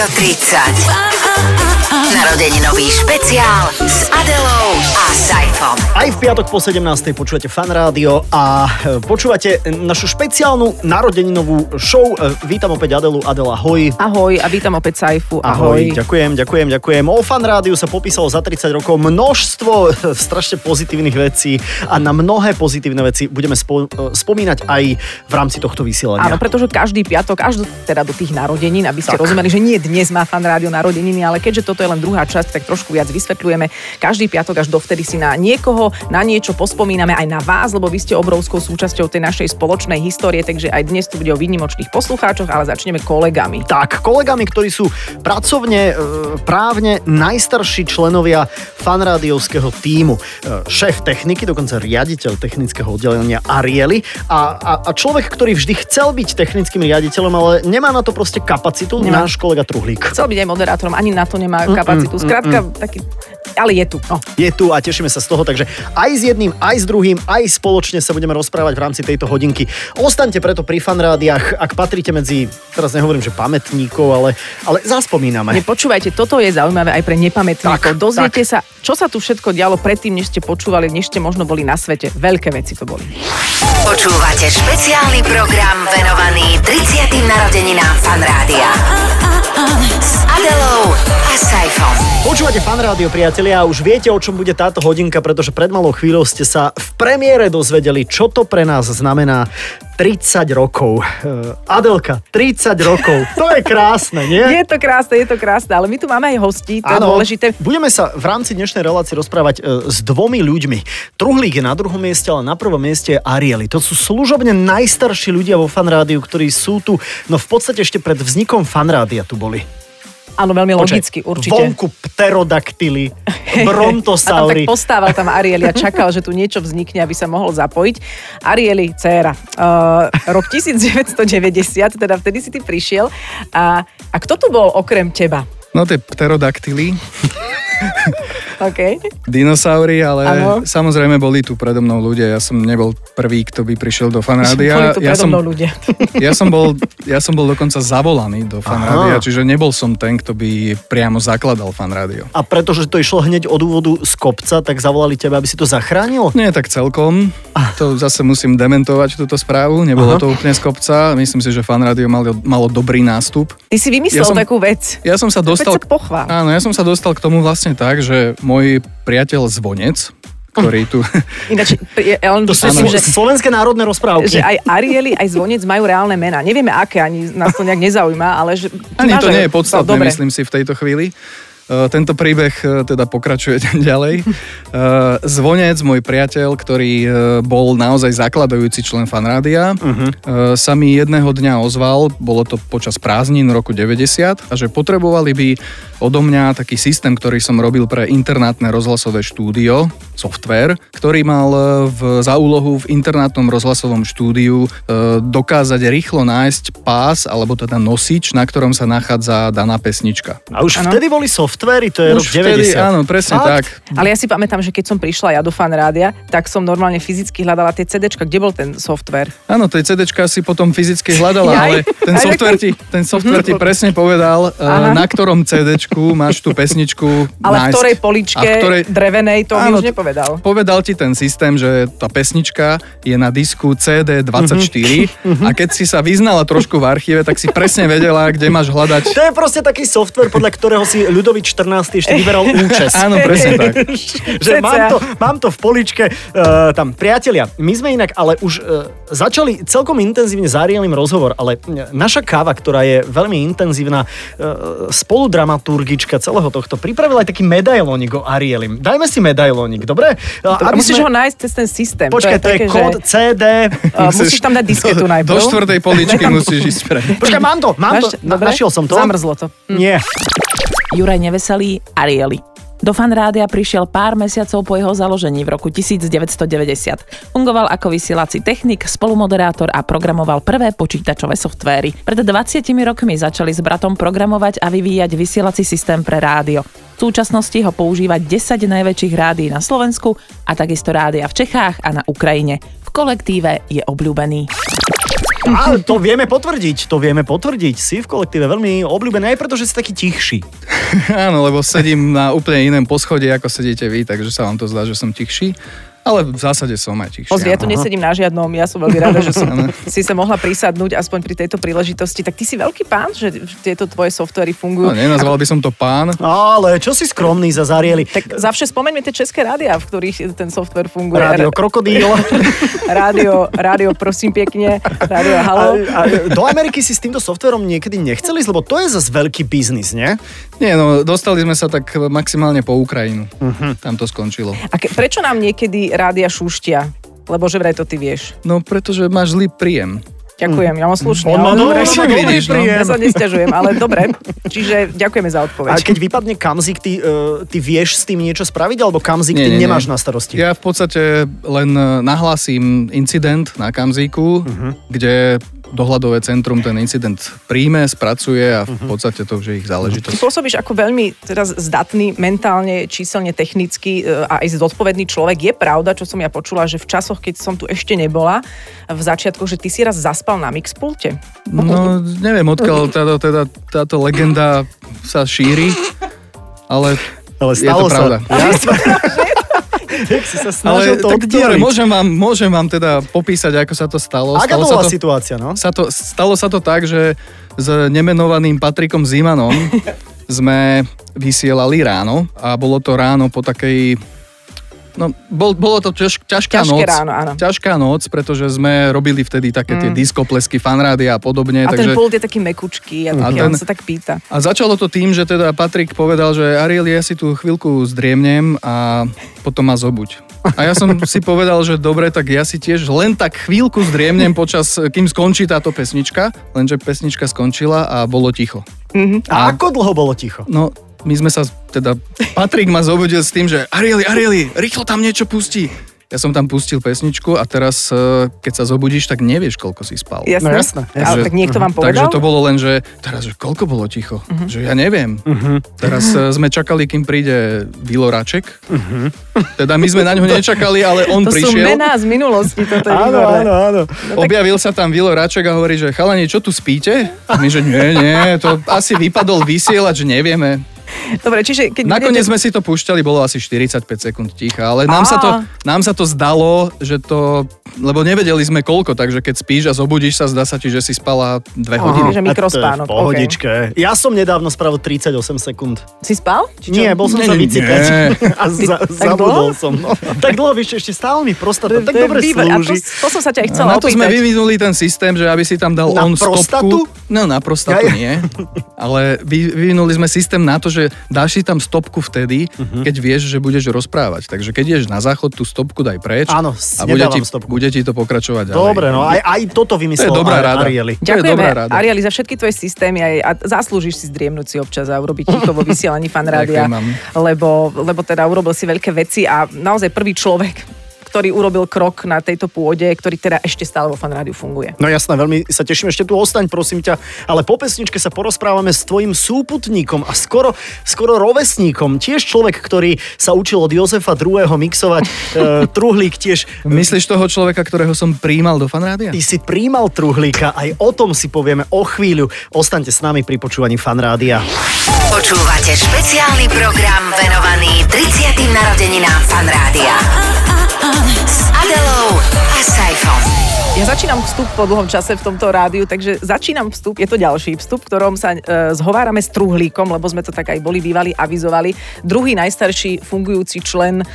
Rádio 30. Narodeninový špeciál s Adelou a Saifom. Aj v piatok po 17. počúvate Fan Rádio a e, počúvate našu špeciálnu narodeninovú show. E, Vítam opäť Adelu. Adela, ahoj. Ahoj a vítam opäť Saifu. Ahoj. Ďakujem, ďakujem, ďakujem. O Fan Rádiu sa popísalo za 30 rokov množstvo e, strašne pozitívnych vecí a na mnohé pozitívne veci budeme spo, spomínať aj v rámci tohto vysielania. Áno, pretože každý piatok, až do, teda do tých narodenín, aby ste Tak. rozumeli, že nie dnes má Fan Rádio narodeniny, ale keďže toto je len druhá časť, tak trošku viac vysvetľujeme. Každý piatok až dovtedy si na niekoho, na niečo pospomíname aj na vás, lebo vy ste obrovskou súčasťou tej našej spoločnej histórie, takže aj dnes tu bude o výnimočných poslucháčoch, ale začneme kolegami. Tak, kolegami, ktorí sú pracovne, e, právne najstarší členovia fanrádiovského týmu. E, Šéf techniky, dokonca riaditeľ technického oddelenia Ariely a, a, a človek, ktorý vždy chcel byť technickým riaditeľom, ale nemá na to proste kapacitu, Nemá. náš kolega Truhlík. Chcel byť aj moderátorom, ani na to nemá kapacitu. Skrátka, taký, ale je tu. No. Je tu a tešíme sa z toho, takže aj s jedným, aj s druhým, aj spoločne sa budeme rozprávať v rámci tejto hodinky. Ostaňte preto pri fanrádiách, ak patríte medzi, teraz nehovorím, že pamätníkov, ale, ale zaspomíname. Nepočúvajte, toto je zaujímavé aj pre nepamätníkov. Tak, Dozviete tak. sa, čo sa tu všetko dialo predtým, než ste počúvali, než ste možno boli na svete. Veľké veci to boli. Počúvate špeciálny program venovaný 30. narodeninám Fan Rádia. S Adelou a Saifom. Počúvate fan rádio, priatelia, už viete, o čom bude táto hodinka, pretože pred malou chvíľou ste sa v premiére dozvedeli, čo to pre nás znamená 30 rokov. Eh, Adelka, 30 rokov. To je krásne, nie? Je to krásne, je to krásne, ale my tu máme aj hostí, to je dôležité. Budeme sa v rámci dnešnej relácie rozprávať e, s dvomi ľuďmi. Truhlík je na druhom mieste, ale na prvom mieste je Arieli. To sú služobne najstarší ľudia vo fanrádiu, ktorí sú tu, no v podstate ešte pred vznikom fanrádia tu boli. Áno, veľmi logicky, určite. Vonku pterodaktyly, A tam brontosaury. tak postával tam Arieli a čakal, že tu niečo vznikne, aby sa mohol zapojiť. Arieli, dcéra. Uh, rok 1990, teda vtedy si ty prišiel. A, a kto tu bol okrem teba? No tie pterodaktyly, OK. dinosaury, ale Áno. samozrejme boli tu predo mnou ľudia. Ja som nebol prvý, kto by prišiel do Boli fanrádia. tu Ja predo som, mnou ľudia. ja, som bol, ja som bol dokonca zavolaný do fanrádia, Aha. čiže nebol som ten, kto by priamo zakladal fanrádio. A pretože to išlo hneď od úvodu z kopca, tak zavolali teba, aby si to zachránil? Nie tak celkom. To zase musím dementovať túto správu. Nebolo Aha. to úplne z kopca. Myslím si, že fanrádio malo, malo dobrý nástup. Ty si vymyslel Ja som- takú vec. Ja som sa dostal... sa pochvál. Áno, ja som sa dostal k tomu vlastne tak, že môj priateľ Zvonec, ktorý tu... Ináč, ja len To sú myslím, slo- že, slovenské národné rozprávky. že aj Arieli, aj Zvonec majú reálne mená. Nevieme aké, ani nás to nejak nezaujíma, ale že... Ani máš to nie je podstatné, No, dobre. myslím si, v tejto chvíli. E, Tento príbeh e, teda pokračuje ďalej. E, Zvonec, môj priateľ, ktorý bol naozaj zakladajúci člen fanrádia, uh-huh. sa mi jedného dňa ozval, bolo to počas prázdnin roku 90, a že potrebovali by odo mňa taký systém, ktorý som robil pre internátne rozhlasové štúdio, software, ktorý mal e, v, za úlohu v internátnom rozhlasovom štúdiu e, dokázať rýchlo nájsť pás, alebo teda nosič, na ktorom sa nachádza daná pesnička. A už Áno. vtedy boli softvery, to je rok Už vtedy, 90. áno, presne Fakt? tak. Ale ja si pamätám, že keď som prišla ja do fan rádia, tak som normálne fyzicky hľadala tie CDčka, kde bol ten software. Áno, tej CDčka si potom fyzicky hľadala, ale ten software, ti, ten software ti presne povedal, Aha. uh, na ktorom CDčku máš tú pesničku Ale v nájsť. ktorej poličke A v ktorej... drevenej, to mi Áno, už nepovedal. Povedal ti ten systém, že tá pesnička je na disku CD24 a keď si sa vyznala trošku v archíve, tak si presne vedela, kde máš hľadať. To je proste taký software, podľa ktorého si Ľudovít 14. ešte vyberal účes. Áno, presne tak. že mám to, mám to v poličke uh, tam. Priatelia, my sme inak ale už uh, začali celkom intenzívne s Arielím rozhovor, ale naša káva, ktorá je veľmi intenzívna uh, spoludramaturgička celého tohto, pripravila aj taký medailónik o Arielim. Dajme si medailónik, dobre? Uh, Dobre, musíš ho nájsť cez ten systém. Počkaj, to je, také, kód že, CD. uh, musíš tam dať disketu do, najprv. do štvrtej poličky musíš ísť pre. Počkaj, mám to, mám to. Máš- Na, dobre? našiel som to. Zamrzlo to. Hm. Nie. Juraj Neveselý, Arieli. Do fanrádia prišiel pár mesiacov po jeho založení v roku 1990. Fungoval ako vysielací technik, spolumoderátor a programoval prvé počítačové softvéry. Pred 20 rokmi začali s bratom programovať a vyvíjať vysielací systém pre rádio. V súčasnosti ho používa 10 najväčších rádií na Slovensku a takisto rádia v Čechách a na Ukrajine. V kolektíve je obľúbený. A to vieme potvrdiť, to vieme potvrdiť. Si v kolektíve veľmi obľúbený, aj preto, že si taký tichší. Áno, lebo sedím na úplne iném poschodí, ako sedíte vy, takže sa vám to zdá, že som tichší. Ale v zásade som aj tichší. Pozri, ja tu nesedím na žiadnom, ja som veľmi rada, že som si sa mohla prisadnúť aspoň pri tejto príležitosti. Tak ty si veľký pán, že tieto tvoje softvery fungujú. No, nenazval by som to pán. Ale čo si skromný za Zarieli? Tak zavše spomeňme tie české rádia, v ktorých ten software funguje. Rádio Krokodíl. rádio, rádio, prosím pekne, rádio A, Halo. a do Ameriky si s týmto softverom niekedy nechceli lebo to je zase veľký biznis, nie? Nie, no, dostali sme sa tak maximálne po Ukrajinu. Mhm. Tam to skončilo. A ke, prečo nám niekedy rádia šúštia? Lebo že vraj to ty vieš. No, pretože máš zlý príjem. Ďakujem, ja mám slušný. On má no, však tak dobrý no. príjem. Ja sa nesťažujem, ale dobre. Čiže ďakujeme za A odpoveď. keď vypadne kamzik, ty, uh, ty vieš s tým niečo spraviť, alebo kamzik ty nemáš na starosti? Ja v podstate len e, nahlásim incident na Kamzíku, Mhm. kde dohľadové centrum ten incident príjme, spracuje a Mhm. v podstate to už je ich Ty záležitosť. pôsobíš ako veľmi teraz zdatný, mentálne, číselne, technicky e, a aj zodpovedný človek. Je pravda, čo som ja počula, že v časoch, keď som tu ešte nebola, v začiatkoch, že ty si raz zaspal na mixpulte. No, neviem, odkiaľ táto, teda, táto legenda sa šíri, ale, Ale je to stalo sa. pravda. Jak si sa snažil Ale to tak dobre, môžem vám, môžem vám teda popísať, ako sa to stalo. Aká stalo to sa bola to, situácia, no? sa to, stalo sa to tak, že s nemenovaným Patrikom Zimanom sme vysielali ráno a bolo to ráno po takej No, bol, bolo to ťaž, ťažká Ťažké noc. ráno, áno. Ťažká noc, pretože sme robili vtedy také tie diskoplesky, fanrádia a podobne. A takže... ten pult je taký mekučký a, A ten- on sa tak pýta. A začalo to tým, že teda Patrik povedal, že Ariel, ja si tu chvíľku zdriemnem a potom ma zobuď. A ja som si povedal, že dobre, tak ja si tiež len tak chvíľku zdriemnem počas, kým skončí táto pesnička, lenže pesnička skončila a bolo ticho. A ako dlho bolo ticho? No, my sme sa, teda, Patrik ma zobudil s tým, že Arieli, Arieli, rýchlo tam niečo pustí. Ja som tam pustil pesničku a teraz, eh, keď sa zobudíš, tak nevieš, koľko si spal. Jasné? No jasné, jasné. Ale tak niekto vám povedal? Takže to bolo len, že teraz, že koľko bolo ticho? Mhm. Že ja neviem. Teraz eh, sme čakali, kým príde Viloraček. Teda my sme na ňo nečakali, ale on to sú prišiel. mená z minulosti, toto je Áno, áno, áno. Objavil sa tam Viloraček a hovorí, že chalani, čo tu spíte? A my, že nie, nie, to asi vypadol vysielač, nevieme. Dobre, čiže keď Nakoniec budete- sme si to púšťali, bolo asi 45 sekúnd ticha, ale nám sa, to, nám sa to zdalo, že to, lebo nevedeli sme koľko, takže keď spíš a zobudíš sa, zdá sa ti, že si spala dve hodiny. Že A to je mikrospánok, pohodičke. Ja som nedávno spravil 38 sekúnd. Si spal? Či čo? Nie, bol som Nie, sa vycikať. A za, zabudol som. No. Tak dlho, vieš, ešte stále mi prostata To- tak dobre to, slúži. to som sa ťa chcela na to sme vyvinuli ten systém, že aby si tam dal Na on prostatu? stopku. No na prostatu nie. Ale vy, vyvinuli sme systém na to, že dáš si tam stopku vtedy, Mhm. keď vieš, že budeš rozprávať. Takže keď ideš na záchod, tú stopku daj preč. Áno, a bude ti, stopku. bude ti to pokračovať ďalej. Dobre, no aj, aj toto vymyslel To je dobrá rada. Arieli. To je dobrá Ďakujeme, rada. Arieli, za všetky tvoje systémy aj, a zaslúžiš si zdriemnúť si občas a urobiť ticho vo vysielaní fanrádia, lebo, lebo teda urobil si veľké veci a naozaj prvý človek, ktorý urobil krok na tejto pôde, ktorý teda ešte stále vo fanrádiu funguje. No jasné, veľmi sa teším, ešte tu ostaň, prosím ťa. Ale po pesničke sa porozprávame s tvojim súputníkom a skoro, skoro rovesníkom. Tiež človek, ktorý sa učil od Jozefa II. mixovať e, truhlík tiež. Myslíš toho človeka, ktorého som príjmal do fanrádia? Ty si príjmal truhlíka, aj o tom si povieme o chvíľu. Ostaňte s nami pri počúvaní fanrádia. Počúvate špeciálny program venovaný 30. narodeninám Fanrádia. S Adelou a Saifom. Ja začínam vstup po dlhom čase v tomto rádiu, takže začínam vstup, je to ďalší vstup, v ktorom sa e, zhovárame s truhlíkom, lebo sme to tak aj boli bývali, avizovali. Druhý najstarší fungujúci člen e,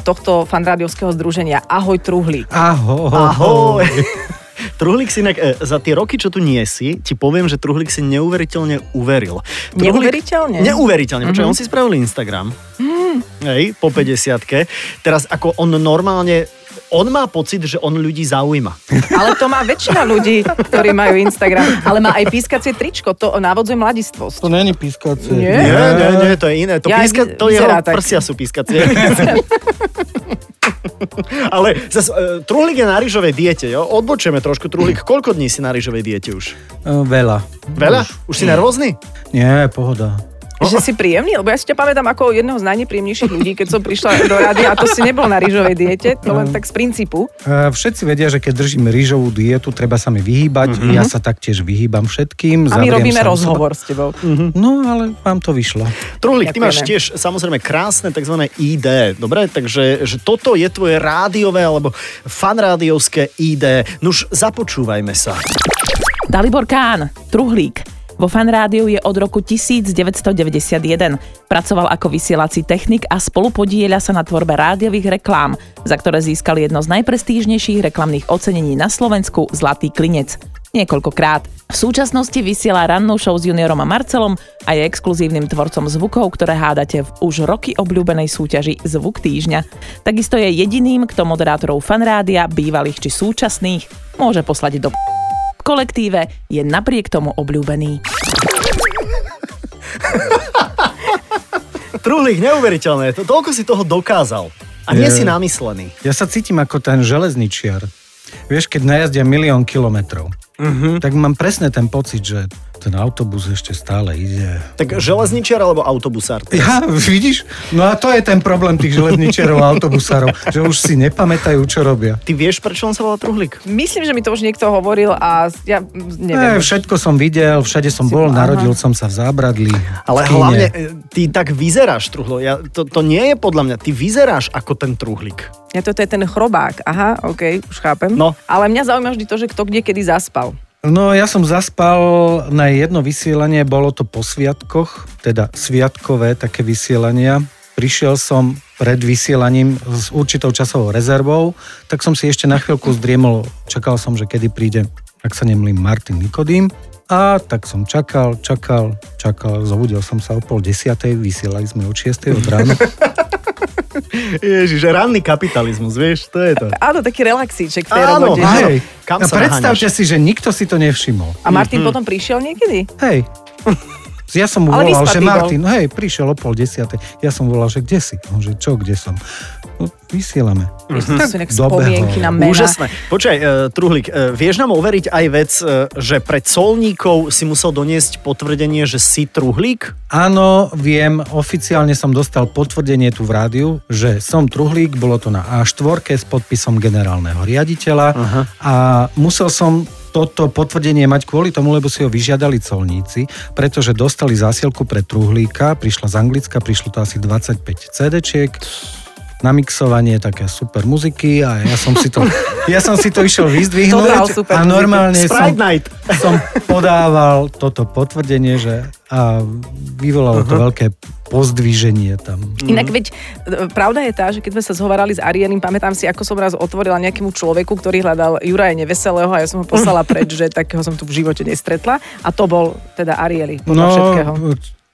tohto fanrádiovského združenia. Ahoj truhlík. Ahoj. Ahoj. Truhlík si inak, e, za tie roky, čo tu nie si, ti poviem, že Truhlík si neuveriteľne uveril. Truhlík- Neuveriteľne? Neuveriteľne, mm-hmm. on si spravil Instagram. Mm. Hej, po 50 Teraz ako on normálne, on má pocit, že on ľudí zaujíma. Ale to má väčšina ľudí, ktorí majú Instagram. Ale má aj pískacie tričko, to navodzuje mladistvosť. To není pískacie. Nie? Nie, nie, nie, to je iné. To, Ja, píska, to jeho tak. prsia sú pískacie. Ale zas, uh, Truhlík je na rýžovej diete, jo? Odbočujeme trošku. Truhlík, koľko dní si na rýžovej diete už? E, Veľa. Veľa? Už si nervózny? Nie, pohoda. Že si príjemný? Lebo ja si ťa pamätám ako jedného z najnepríjemnejších ľudí, keď som prišla do rádia a to si nebol na rýžovej diete, to len tak z princípu. Všetci vedia, že keď držím rýžovú dietu, treba sa mi vyhýbať. Ja sa taktiež vyhýbam všetkým. A my robíme u seba. rozhovor s tebou. No, ale vám to vyšlo. Truhlík, ty máš tiež samozrejme krásne tzv. ID, dobre? Takže že toto je tvoje rádiové alebo fanrádiovské ID. Nuž, započúvajme sa. Dalibor Kán, truhlík. Vo fanrádiu je od roku 1991. Pracoval ako vysielací technik a spolupodieľa sa na tvorbe rádiových reklám, za ktoré získal jedno z najprestížnejších reklamných ocenení na Slovensku Zlatý klinec. Niekoľkokrát. V súčasnosti vysiela rannú show s juniorom a Marcelom a je exkluzívnym tvorcom zvukov, ktoré hádate v už roky obľúbenej súťaži Zvuk týždňa. Takisto je jediným, kto moderátorov fanrádia, bývalých či súčasných, môže poslať do kolektíve je napriek tomu obľúbený. Truhlík, neuveriteľné. To, toľko si toho dokázal. A nie Je. si namyslený. Ja sa cítim ako ten železničiar. Vieš, keď najazdia milión kilometrov, tak mám presne ten pocit, že ten autobus ešte stále ide. Tak železničiar alebo autobusár? Ja, vidíš? No a to je ten problém tých železničiarov a autobusárov, že už si nepamätajú, čo robia. Ty vieš, prečo on sa volá Truhlík? Myslím, že mi to už niekto hovoril a ja neviem. Ne, všetko som videl, všade som bol, aha. narodil som sa v zábradli. Ale v hlavne, e, ty tak vyzeráš, Truhlo. Ja, to, to nie je podľa mňa. Ty vyzeráš ako ten Truhlík. Ja toto je ten chrobák. Aha, OK, už chápem. No. Ale mňa zaujíma vždy to, že kto kde kedy zaspal. No ja som zaspal na jedno vysielanie, bolo to po sviatkoch, teda sviatkové také vysielania. Prišiel som pred vysielaním s určitou časovou rezervou, tak som si ešte na chvíľku zdriemol, čakal som, že kedy príde, ak sa nemlím, Martin Nikodým. A tak som čakal, čakal, čakal, zobudil som sa o pol desiatej, vysielali sme od 6. od rána. Ježiš, ranný kapitalizmus, vieš, to je to. Áno, taký relaxíček v tej Áno, robote. áno. Hej, Kam a sa predstavte si, že nikto si to nevšimol. A Martin potom prišiel niekedy? Hej. Ja som mu Ale volal, že bol. Martin, no hej, prišiel o pol desiatej. Ja som volal, že kde si? On, že čo, kde som? No, vysielame. To sú spomienky na mena. Úžasné. Počkaj, uh, Truhlík, uh, vieš nám overiť aj vec, uh, že pred colníkov si musel doniesť potvrdenie, že si Truhlík? Áno, viem, oficiálne som dostal potvrdenie tu v rádiu, že som truhlík, bolo to na A4 s podpisom generálneho riaditeľa Aha. a musel som toto potvrdenie mať kvôli tomu, lebo si ho vyžiadali colníci, pretože dostali zásielku pre truhlíka, prišla z Anglicka, prišlo to asi 25 CD-čiek, na mixovanie také super muziky a ja som si to, ja som si to išiel vyzdvihnúť a normálne som, Sprite Night. som podával toto potvrdenie, že a vyvolalo to veľké pozdvíženie tam. Inak veď, e, pravda je tá, že keď sme sa zhovárali s Arielim, pamätám si, ako som raz otvorila nejakému človeku, ktorý hľadal Juraja Neveselého a ja som ho poslala preč, že takého som tu v živote nestretla. A to bol teda Arieli, podľa všetkého.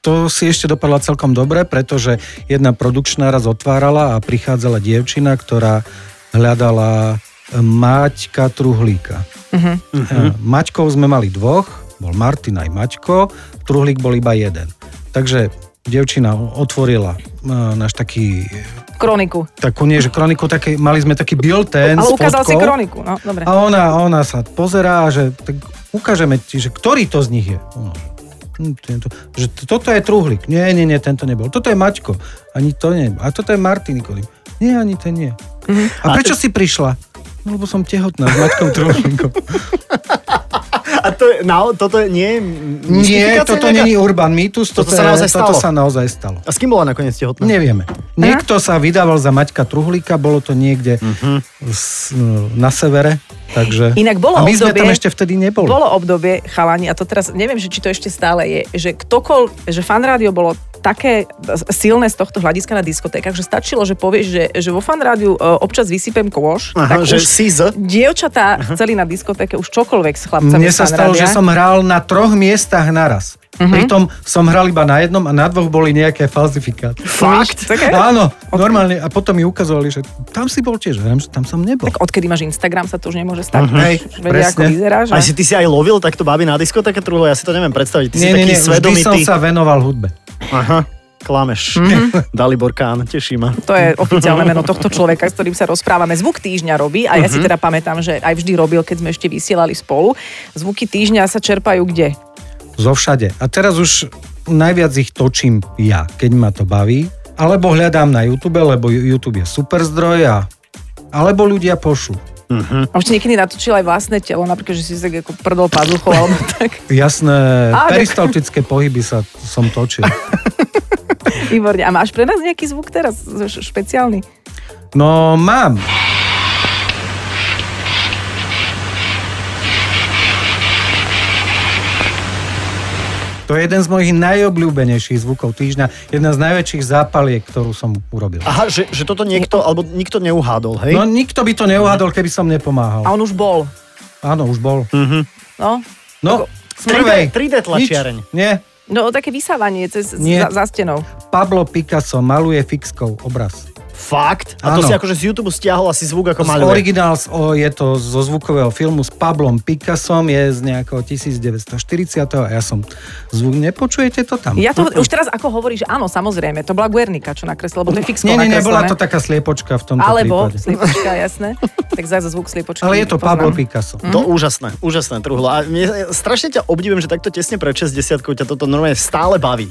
To si ešte dopadla celkom dobre, pretože jedna produkčná raz otvárala a prichádzala dievčina, ktorá hľadala Maťka Truhlíka. Mhm. Uh-huh. Maťkov sme mali dvoch, bol Martin aj Maťko, Truhlík bol iba jeden. Takže dievčina otvorila uh, náš taký Kroniku. takú, nie že kroniku, také, mali sme taký bilten Ale ukázal si fotkou. kroniku, no dobre. A ona, ona sa pozerá, že tak ukážeme ti, že ktorý to z nich je. Hm, tento, že t- toto je truhlík. Nie, nie, nie, tento nebol. Toto je Maťko. Ani to nie. A toto je Martin Nikolím. Nie, ani ten nie. A prečo si prišla? No, lebo som tehotná s Maťkom Truhlíkom. A to, no, toto nie Nie, toto nejaká? není urban mýtus, Toto toto, sa naozaj toto stalo? sa naozaj stalo. A s kým bola nakoniec tehotná? Nevieme. Niekto sa vydával za Maťka Truhlíka, bolo to niekde s, na severe, takže... Inak bolo A my sme obdobie- tam ešte vtedy neboli. Bolo obdobie, chalani, a to teraz neviem, že či to ešte stále je, že ktokoľ, že fan rádio bolo také silné z tohto hľadiska na diskotékach, že stačilo, že povieš, že, že vo fan rádiu e, občas vysypem kôš, Aha, tak že už si z... dievčatá chceli na diskotéke už čokoľvek s chlapcami Mne sa stalo, rádia. že som hral na troch miestach naraz. Mhm. Pritom som hral iba na jednom a na dvoch boli nejaké falzifikáty. Fakt? Také? Áno, normálne. A potom mi ukazovali, že tam si bol tiež. Viem, že tam som nebol. Tak odkedy máš Instagram, sa to už nemôže stať. Mhm. Hej, vedia, ako presne. vyzeráš. A- si ty si aj lovil takto baby na diskotéke truhlo, ja si to neviem predstaviť. Ty si Nie, nie, taký nie, vždy som svedomitý. sa venoval hudbe. Aha, klameš. Mhm. Dalibor Kán, teší ma. To je oficiálne meno tohto človeka, s ktorým sa rozprávame. Zvuk týždňa robí a ja si teda pamätám, že aj vždy robil, keď sme ešte vysielali spolu. Zvuky týždňa sa čerpajú kde? Zo všade. A teraz už najviac ich točím ja, keď ma to baví. Alebo hľadám na YouTube, lebo YouTube je super zdroj a alebo ľudia pošlu. A už si niekedy natočil aj vlastné telo, napríklad, že si tak ako prdol pazuchou, alebo tak. Jasné, Á, peristaltické pohyby sa som točil. Výborne. A máš pre nás nejaký zvuk teraz špeciálny? No mám. To je jeden z mojich najobľúbenejších zvukov týždňa. Jedna z najväčších zápaliek, ktorú som urobil. Aha, že, že toto niekto, alebo nikto neuhádol, hej? No nikto by to neuhádol, keby som nepomáhal. A on už bol. Áno, už bol. No, No, z 3D prvej. 3D tlačiareň. Nič. Nie. no také vysávanie cez, Nie. za, za stenou. Pablo Picasso maluje fixkou obraz. Fakt? A to si akože z YouTube stiahol asi zvuk ako Z maluje. originál je to zo zvukového filmu s Pablom Picassom, je z nejakého 1940. a ja som zvuk, nepočujete to tam? Ja to už teraz ako hovorí, že áno, samozrejme, to bola Guernica, čo nakreslil, lebo to je fixko Nie, nie, nebola to taká sliepočka v tomto Alebo prípade. sliepočka, jasné. Tak za zvuk sliepočky. Ale je to poznám. Pablo Picasso. To úžasné, úžasné, truhlo. A mne, strašne ťa obdivujem, že takto tesne pred 60 ťa toto normálne stále baví.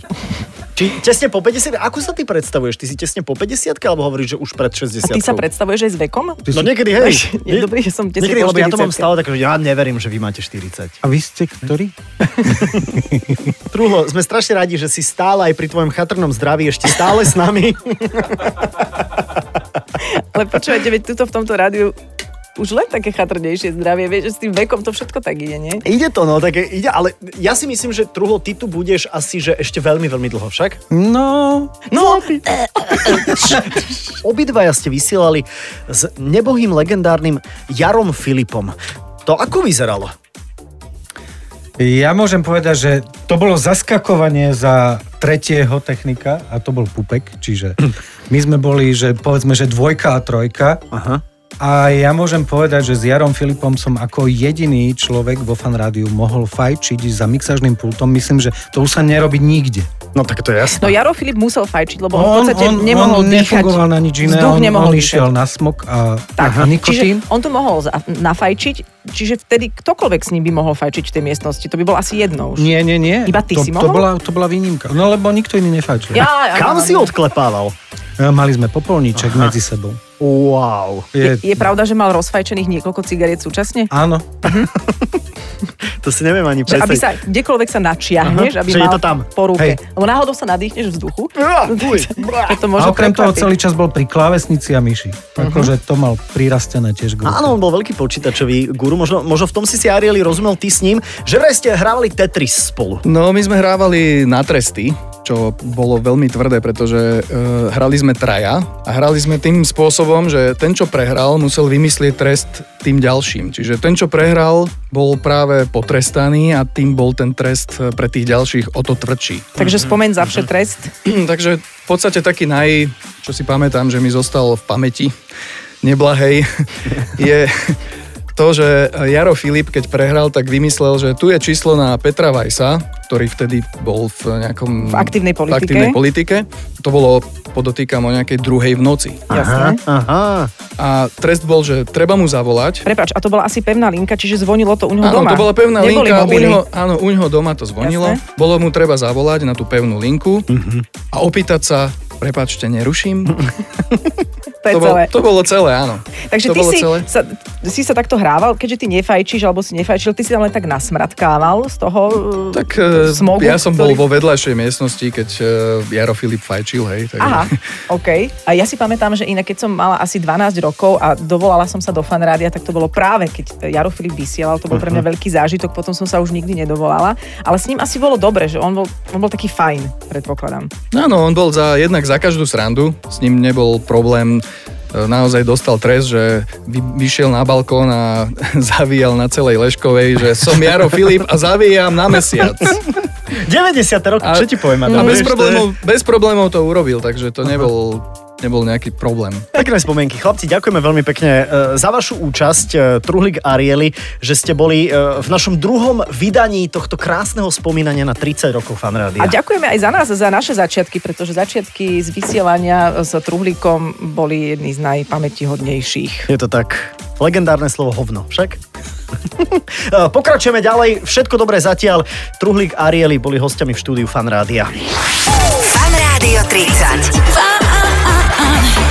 Či tesne po 50 Ako sa ty predstavuješ? Ty si tesne po 50 alebo hovoríš, že už pred 60 A ty sa predstavuješ aj s vekom? Ty No niekedy, hej. Je dobrý, že som tesne Niekedy, po lebo ja to mám 40. stále tak, že ja neverím, že vy máte 40. A vy ste ktorý? Truhlo, sme strašne radi, že si stále aj pri tvojom chatrnom zdraví ešte stále s nami. Ale počúvajte, veď tuto v tomto rádiu už len také chatrnejšie zdravie, vieš, že s tým vekom to všetko tak ide, nie? Ide to, no, tak ide, ale ja si myslím, že Truhlo, ty tu budeš asi, že ešte veľmi, veľmi dlho však. No, No, obidvaja ste vysielali s nebohým legendárnym Jarom Filipom. To ako vyzeralo? ja môžem povedať, že to bolo zaskakovanie za tretieho technika a to bol Pupek, čiže my sme boli, že povedzme, že dvojka a trojka Aha. A ja môžem povedať, že s Jarom Filipom som ako jediný človek vo fan rádiu mohol fajčiť za mixážnym pultom. Myslím, že to už sa nerobí nikde. No tak to je jasné. No Jaro Filip musel fajčiť, lebo on, v podstate nemohol on dýchať. nefungoval na nič iné, on, nemohol on išiel na smok a, Tak, a nikotín. čiže on tu mohol nafajčiť, čiže vtedy ktokoľvek s ním by mohol fajčiť v tej miestnosti. To by bol asi jedno už. Nie, nie, nie. Iba ty to, si to, mohol? bola, to bola výnimka. No lebo nikto iný nefajčil. Ja, ja, Kam ja, si odklepával? Ja, Mali sme popolníček Aha. medzi sebou. Wow. Je, je pravda, že mal rozfajčených niekoľko cigariet súčasne? Áno. To si neviem ani Že aby predstaviť. sa kdekoľvek sa načiahneš, Aha, aby že je mal to tam. po ruke. Hej. Lebo náhodou sa nadýchneš vzduchu. Á, fuj, To A okrem toho celý čas bol pri klávesnici a myši. Akože to mal prirastené tiež k ruke. Áno, on bol veľký počítačový guru, možno, možno v tom si si Arieli rozumel ty s ním, že vraj ste hrávali Tetris spolu. No, my sme hrávali na tresty, čo bolo veľmi tvrdé, pretože uh, hrali sme traja a hrali sme tým spôsobom, že ten, čo prehral, musel vymyslieť trest tým ďalším. Čiže ten, čo prehral, bol práve potrestaný a tým bol ten trest eh, pre tých ďalších o to tvrdší. Takže spomeň zavše trest. Takže v podstate taký naj, čo si pamätám, že mi zostal v pamäti neblahej, je to, že Jaro Filip, keď prehral, tak vymyslel, že tu je číslo na Petra Vajsa, ktorý vtedy bol v nejakom... V aktívnej v politike. aktívnej politike. To bolo, podotýkam, o nejakej druhej v noci. Jasné. aha. A trest bol, že treba mu zavolať. Prepač, a to bola asi pevná linka, čiže zvonilo to u neho Áno, doma. to bola pevná Neboli linka, mobily. uňho, áno, uňho doma to zvonilo. Jasné. Bolo mu treba zavolať na tú pevnú linku Mhm. a opýtať sa, prepačte, neruším. To je to, bol, celé. to bolo celé, áno. Takže to ty bolo si celé. sa, si sa takto hrával, keďže ty nefajčíš, alebo si nefajčil, ty si tam len tak nasmradkával z toho uh, Tak e, smogu, ja som ktorý... bol vo vedľajšej miestnosti, keď e, Jaro Filip fajčil, hej. Takže... Aha, OK. A ja si pamätám, že inak keď som mala asi 12 rokov a dovolala som sa do fanrádia, tak to bolo práve, keď Jaro Filip vysielal, to bol pre mňa Mhm. veľký zážitok, potom som sa už nikdy nedovolala, ale s ním asi bolo dobre, že on bol, on bol taký fajn, predpokladám. Áno, on bol za, jednak za každú srandu, s ním nebol problém, e, naozaj dostal trest, že vy, vyšiel na balkón a zavíjal na celej Leškovej, že som Jaro Filip a zavíjam na mesiac. 90. roky, čo ti poviem, a bez, problémov, bez problémov to urobil, takže to nebol, nebol nejaký problém. Pekné spomienky. Chlapci, ďakujeme veľmi pekne e, za vašu účasť, e, Truhlik Arieli, že ste boli e, v našom druhom vydaní tohto krásneho spomínania na 30 rokov fanrádia. A ďakujeme aj za nás, za naše začiatky, pretože začiatky z vysielania s Truhlíkom boli jedny z najpamätihodnejších. Je to tak. Legendárne slovo hovno, však? Pokračujeme ďalej, všetko dobré zatiaľ. Truhlík a Arieli boli hostiami v štúdiu Fan Rádia. Fan Rádio 30.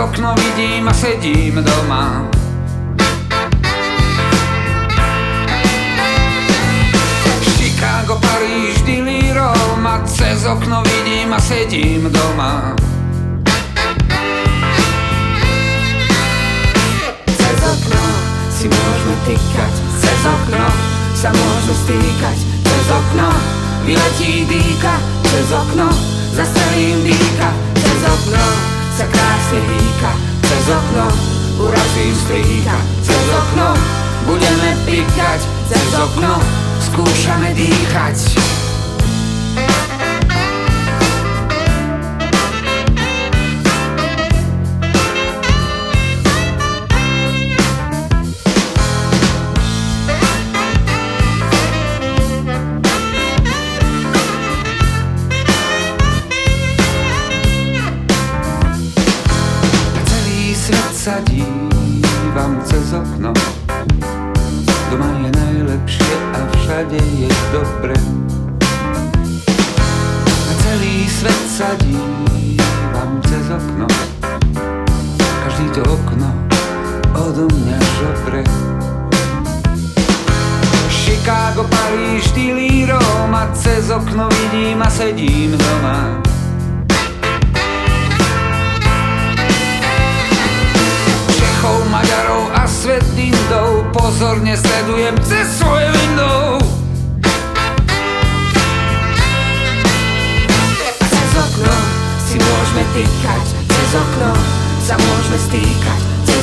Okno vidím a sedím doma. Chicago, Paríž, Dili, Roma Cez okno vidím a sedím doma. Cez okno si môžeme týkať Cez okno sa môžu stýkať. Cez okno vyletí dýka Cez okno zastrelím dýka. Cez okno sa krásne hýka. Cez okno urazím strýka. Cez okno budeme pikať Cez okno skúšame dýchať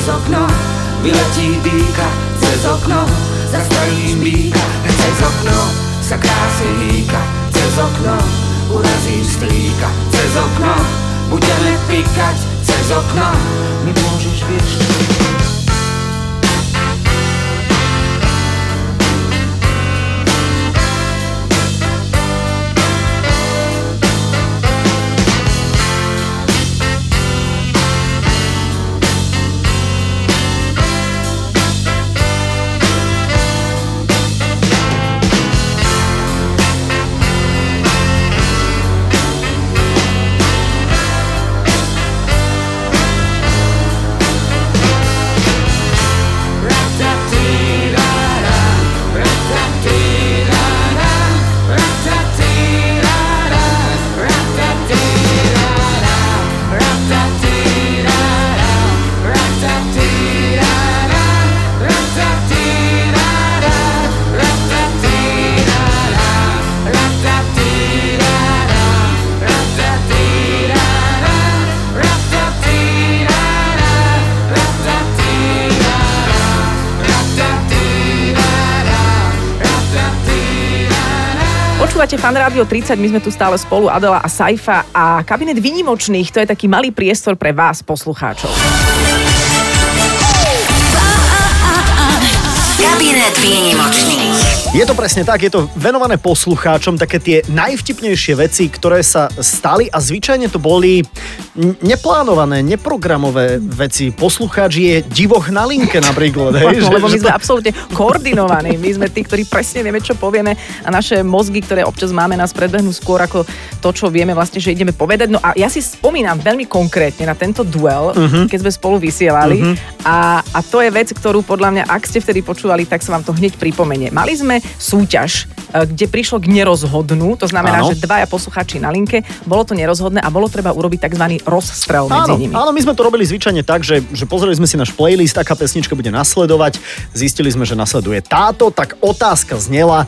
Cez okno vyletí dýka Cez okno zastrelím býka cez okno sa krásne hýka Cez okno urazím strýka Cez okno budeme pikať Cez okno mi môžeš vieš Fan Rádio 30, my sme tu stále spolu, Adela a Saifa a kabinet výnimočných, to je taký malý priestor pre vás, poslucháčov. Kabinet výnimočných. Je to presne tak, je to venované poslucháčom také tie najvtipnejšie veci, ktoré sa stali a zvyčajne to boli neplánované, neprogramové veci. Poslucháč je divoch na linke napríklad. Hej, No, lebo my že sme absolútne koordinovaní. My sme tí, ktorí presne vieme, čo povieme a naše mozgy, ktoré občas máme, nás predbehnú skôr ako to, čo vieme vlastne, že ideme povedať. No a ja si spomínam veľmi konkrétne na tento duel, uh-huh. keď sme spolu vysielali uh-huh. a, a to je vec, ktorú podľa mňa, ak ste vtedy počúvali, tak sa vám to hneď pripomenie. Mali sme súťaž e, kde prišlo k nerozhodnú, to znamená, Áno. že dvaja posluchači na linke, bolo to nerozhodné a bolo treba urobiť tzv. rozstrel medzi Áno, nimi. áno, my sme to robili zvyčajne tak, že, že pozreli sme si náš playlist, aká pesnička bude nasledovať, zistili sme, že nasleduje táto, tak otázka znela,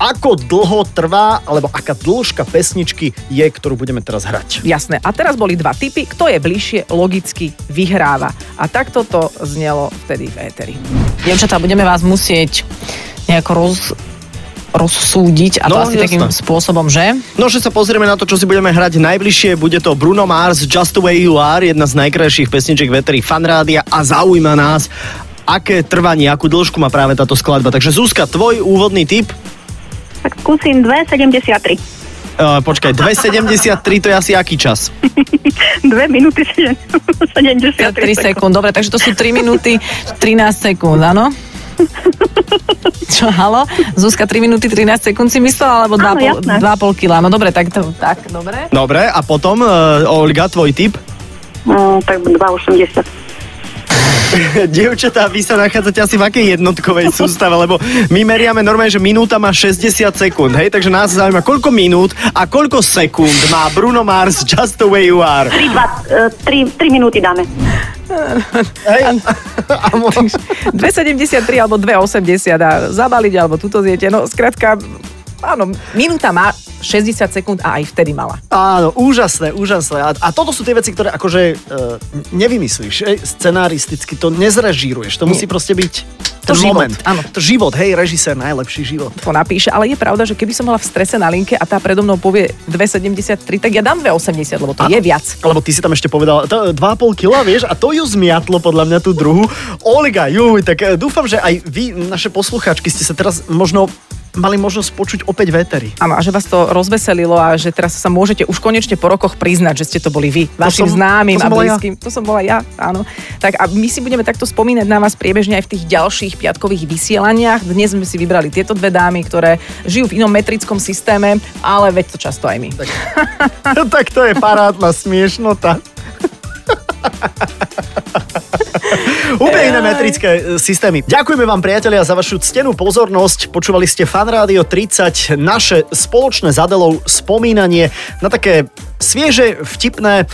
ako dlho trvá, alebo aká dĺžka pesničky je, ktorú budeme teraz hrať. Jasné. A teraz boli dva typy. Kto je bližšie, logicky vyhráva. A takto to znelo vtedy v éteri. Dievčatá, budeme vás musieť nejako roz, rozsúdiť a to No, asi jasné. takým spôsobom, že? No, že sa pozrieme na to, čo si budeme hrať najbližšie. Bude to Bruno Mars, Just the Way You Are, jedna z najkrajších pesničiek veteri fanrádia a zaujíma nás, aké trvanie, akú dĺžku má práve táto skladba. Takže Zuzka, tvoj úvodný tip? Tak skúsim 2,73. Uh, počkaj, 2,73 to je asi aký čas? 2 minúty 73 3 sekúnd, dobre, takže to sú 3 minúty 13 sekúnd, áno? Čo, halo? Zuzka, 3 minúty 13 sekúnd si myslela, alebo Áno, jasné. 2,5 kg? No dobre, tak, to, tak, dobre. Dobre, a potom, uh, Olga, tvoj tip? No, tak 2,80. Dievčatá, vy sa nachádzate asi v akej jednotkovej sústave, lebo my meriame normálne, že minúta má 60 sekúnd, hej, takže nás zaujíma, koľko minút a koľko sekúnd má Bruno Mars Just the Way You Are. 3, 3, 3 minúty dáme. Hej. 2,73 alebo 2,80 a zabaliť, alebo tuto zjete. No, skrátka, áno, minúta má 60 sekúnd a aj vtedy mala. Áno, úžasné, úžasné. A, a toto sú tie veci, ktoré akože e, nevymyslíš, e, scenaristicky to nezrežíruješ. To musí proste byť ten život, moment. áno. To život, hej, režisér, najlepší život. To napíše, ale je pravda, že keby som bola v strese na linke a tá predo mnou povie 2,73, tak ja dám 2,80, lebo to Áno. je viac. Lebo ty si tam ešte povedal to, 2,5 kg, vieš, a to ju zmiatlo podľa mňa tú druhú. Olga, juj, tak e, dúfam, že aj vy, naše poslucháčky, ste sa teraz možno mali možnosť počuť opäť vétery. Áno, a že vás to rozveselilo a že teraz sa môžete už konečne po rokoch priznať, že ste to boli vy, vašim som- známym to a bola ja. blízkym. To som bola ja, áno. Tak a my si budeme takto spomínať na vás priebežne aj v tých ďalších piatkových vysielaniach. Dnes sme si vybrali tieto dve dámy, ktoré žijú v inom metrickom systéme, ale veď to často aj my. tak to je parádna smiešnota. Úplne iné metrické e, systémy. Ďakujeme vám, priatelia, za vašu ctenú pozornosť. Počúvali ste Fan Rádio 30, naše spoločné s Adelou spomínanie na také svieže, vtipné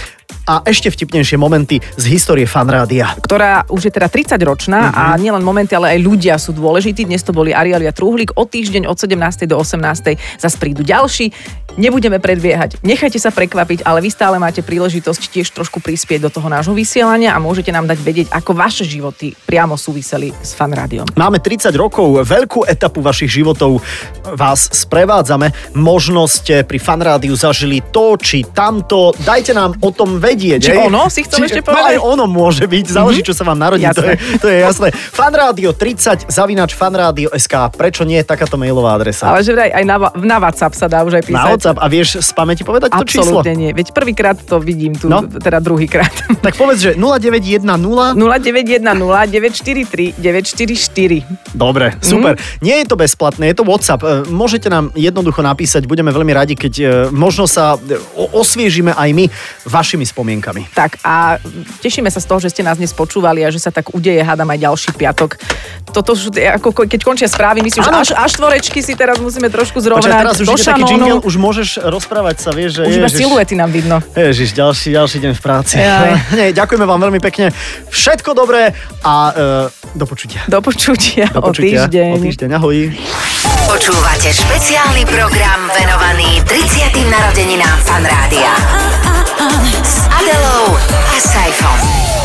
a ešte vtipnejšie momenty z histórie Fan Rádia. ktorá už je teda 30 ročná a nielen momenty, ale aj ľudia sú dôležití. Dnes to boli Arialia Truhlík. O týždeň od 17. do 18. zase prídu ďalší. Nebudeme predbiehať. Nechajte sa prekvapiť, ale vy stále máte príležitosť tiež trošku prispieť do toho nášho vysielania a môžete nám dať vedieť, ako vaše životy priamo súviseli s fan rádiom. Máme 30 rokov, veľkú etapu vašich životov vás sprevádzame. Možno ste pri fanrádiu zažili to, či tamto. Dajte nám o tom vedieť. Či hej? ono, si chcem ešte povedať? aj ono môže byť, záleží, čo sa vám narodí, to je, to je jasné. Fanrádio 30, zavinač fanrádio.sk. Prečo nie je takáto mailová adresa? Ale že vraj aj na, na WhatsApp sa dá už aj písať. Na WhatsApp. A vieš z pamäti povedať to číslo? Absolútne nie. Veď prvýkrát to vidím tu, No. teda druhýkrát. Tak povedz, že 0910 0910 943 944. Dobre, super. Mm. Nie je to bezplatné, je to WhatsApp. E, Môžete nám jednoducho napísať, budeme veľmi radi, keď e, možno sa e, osviežime aj my vašimi spomienkami. Tak a tešíme sa z toho, že ste nás dnes počúvali a že sa tak udeje, hádam aj ďalší piatok. Toto je ako ko- keď končia správy, myslím, že Áno. až, až tvorečky si teraz musíme trošku Počkaj, zrovnať. teraz už ide taký jingle, už môžeš rozprávať sa, vieš, že Už iba siluety nám vidno. Ježiš, ďalší, ďalší deň v práci. Nie, ďakujeme vám veľmi pekne. Všetko dobré a e, do počutia. Do počutia, Do o počutia. týždeň. O týždeň, ahoj. Počúvate špeciálny program venovaný 30. narodeninám Fan Rádia. S Adelou a Saifom.